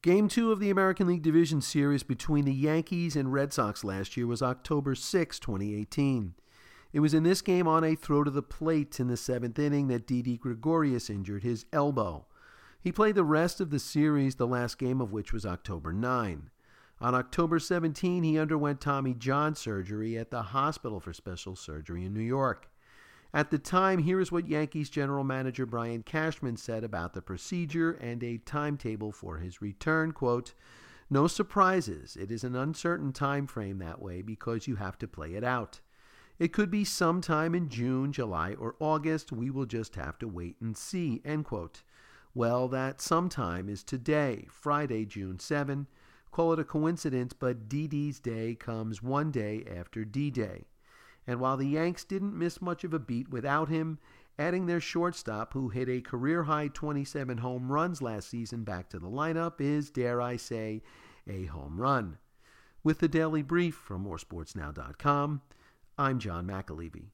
Game two of the American League Division Series between the Yankees and Red Sox last year was October 6, 2018. It was in this game on a throw to the plate in the seventh inning that Didi Gregorius injured his elbow. He played the rest of the series, the last game of which was October 9. On October 17, he underwent Tommy John surgery at the Hospital for Special Surgery in New York. At the time, here is what Yankees general manager Brian Cashman said about the procedure and a timetable for his return. Quote, no surprises. It is an uncertain time frame that way because you have to play it out. It could be sometime in June, July, or August. We will just have to wait and see. End quote. Well, that sometime is today, Friday, June 7. Call it a coincidence, but Didi's day comes one day after D Day. And while the Yanks didn't miss much of a beat without him, adding their shortstop, who hit a career high 27 home runs last season, back to the lineup is, dare I say, a home run. With the daily brief from moresportsnow.com, I'm John McAlevey.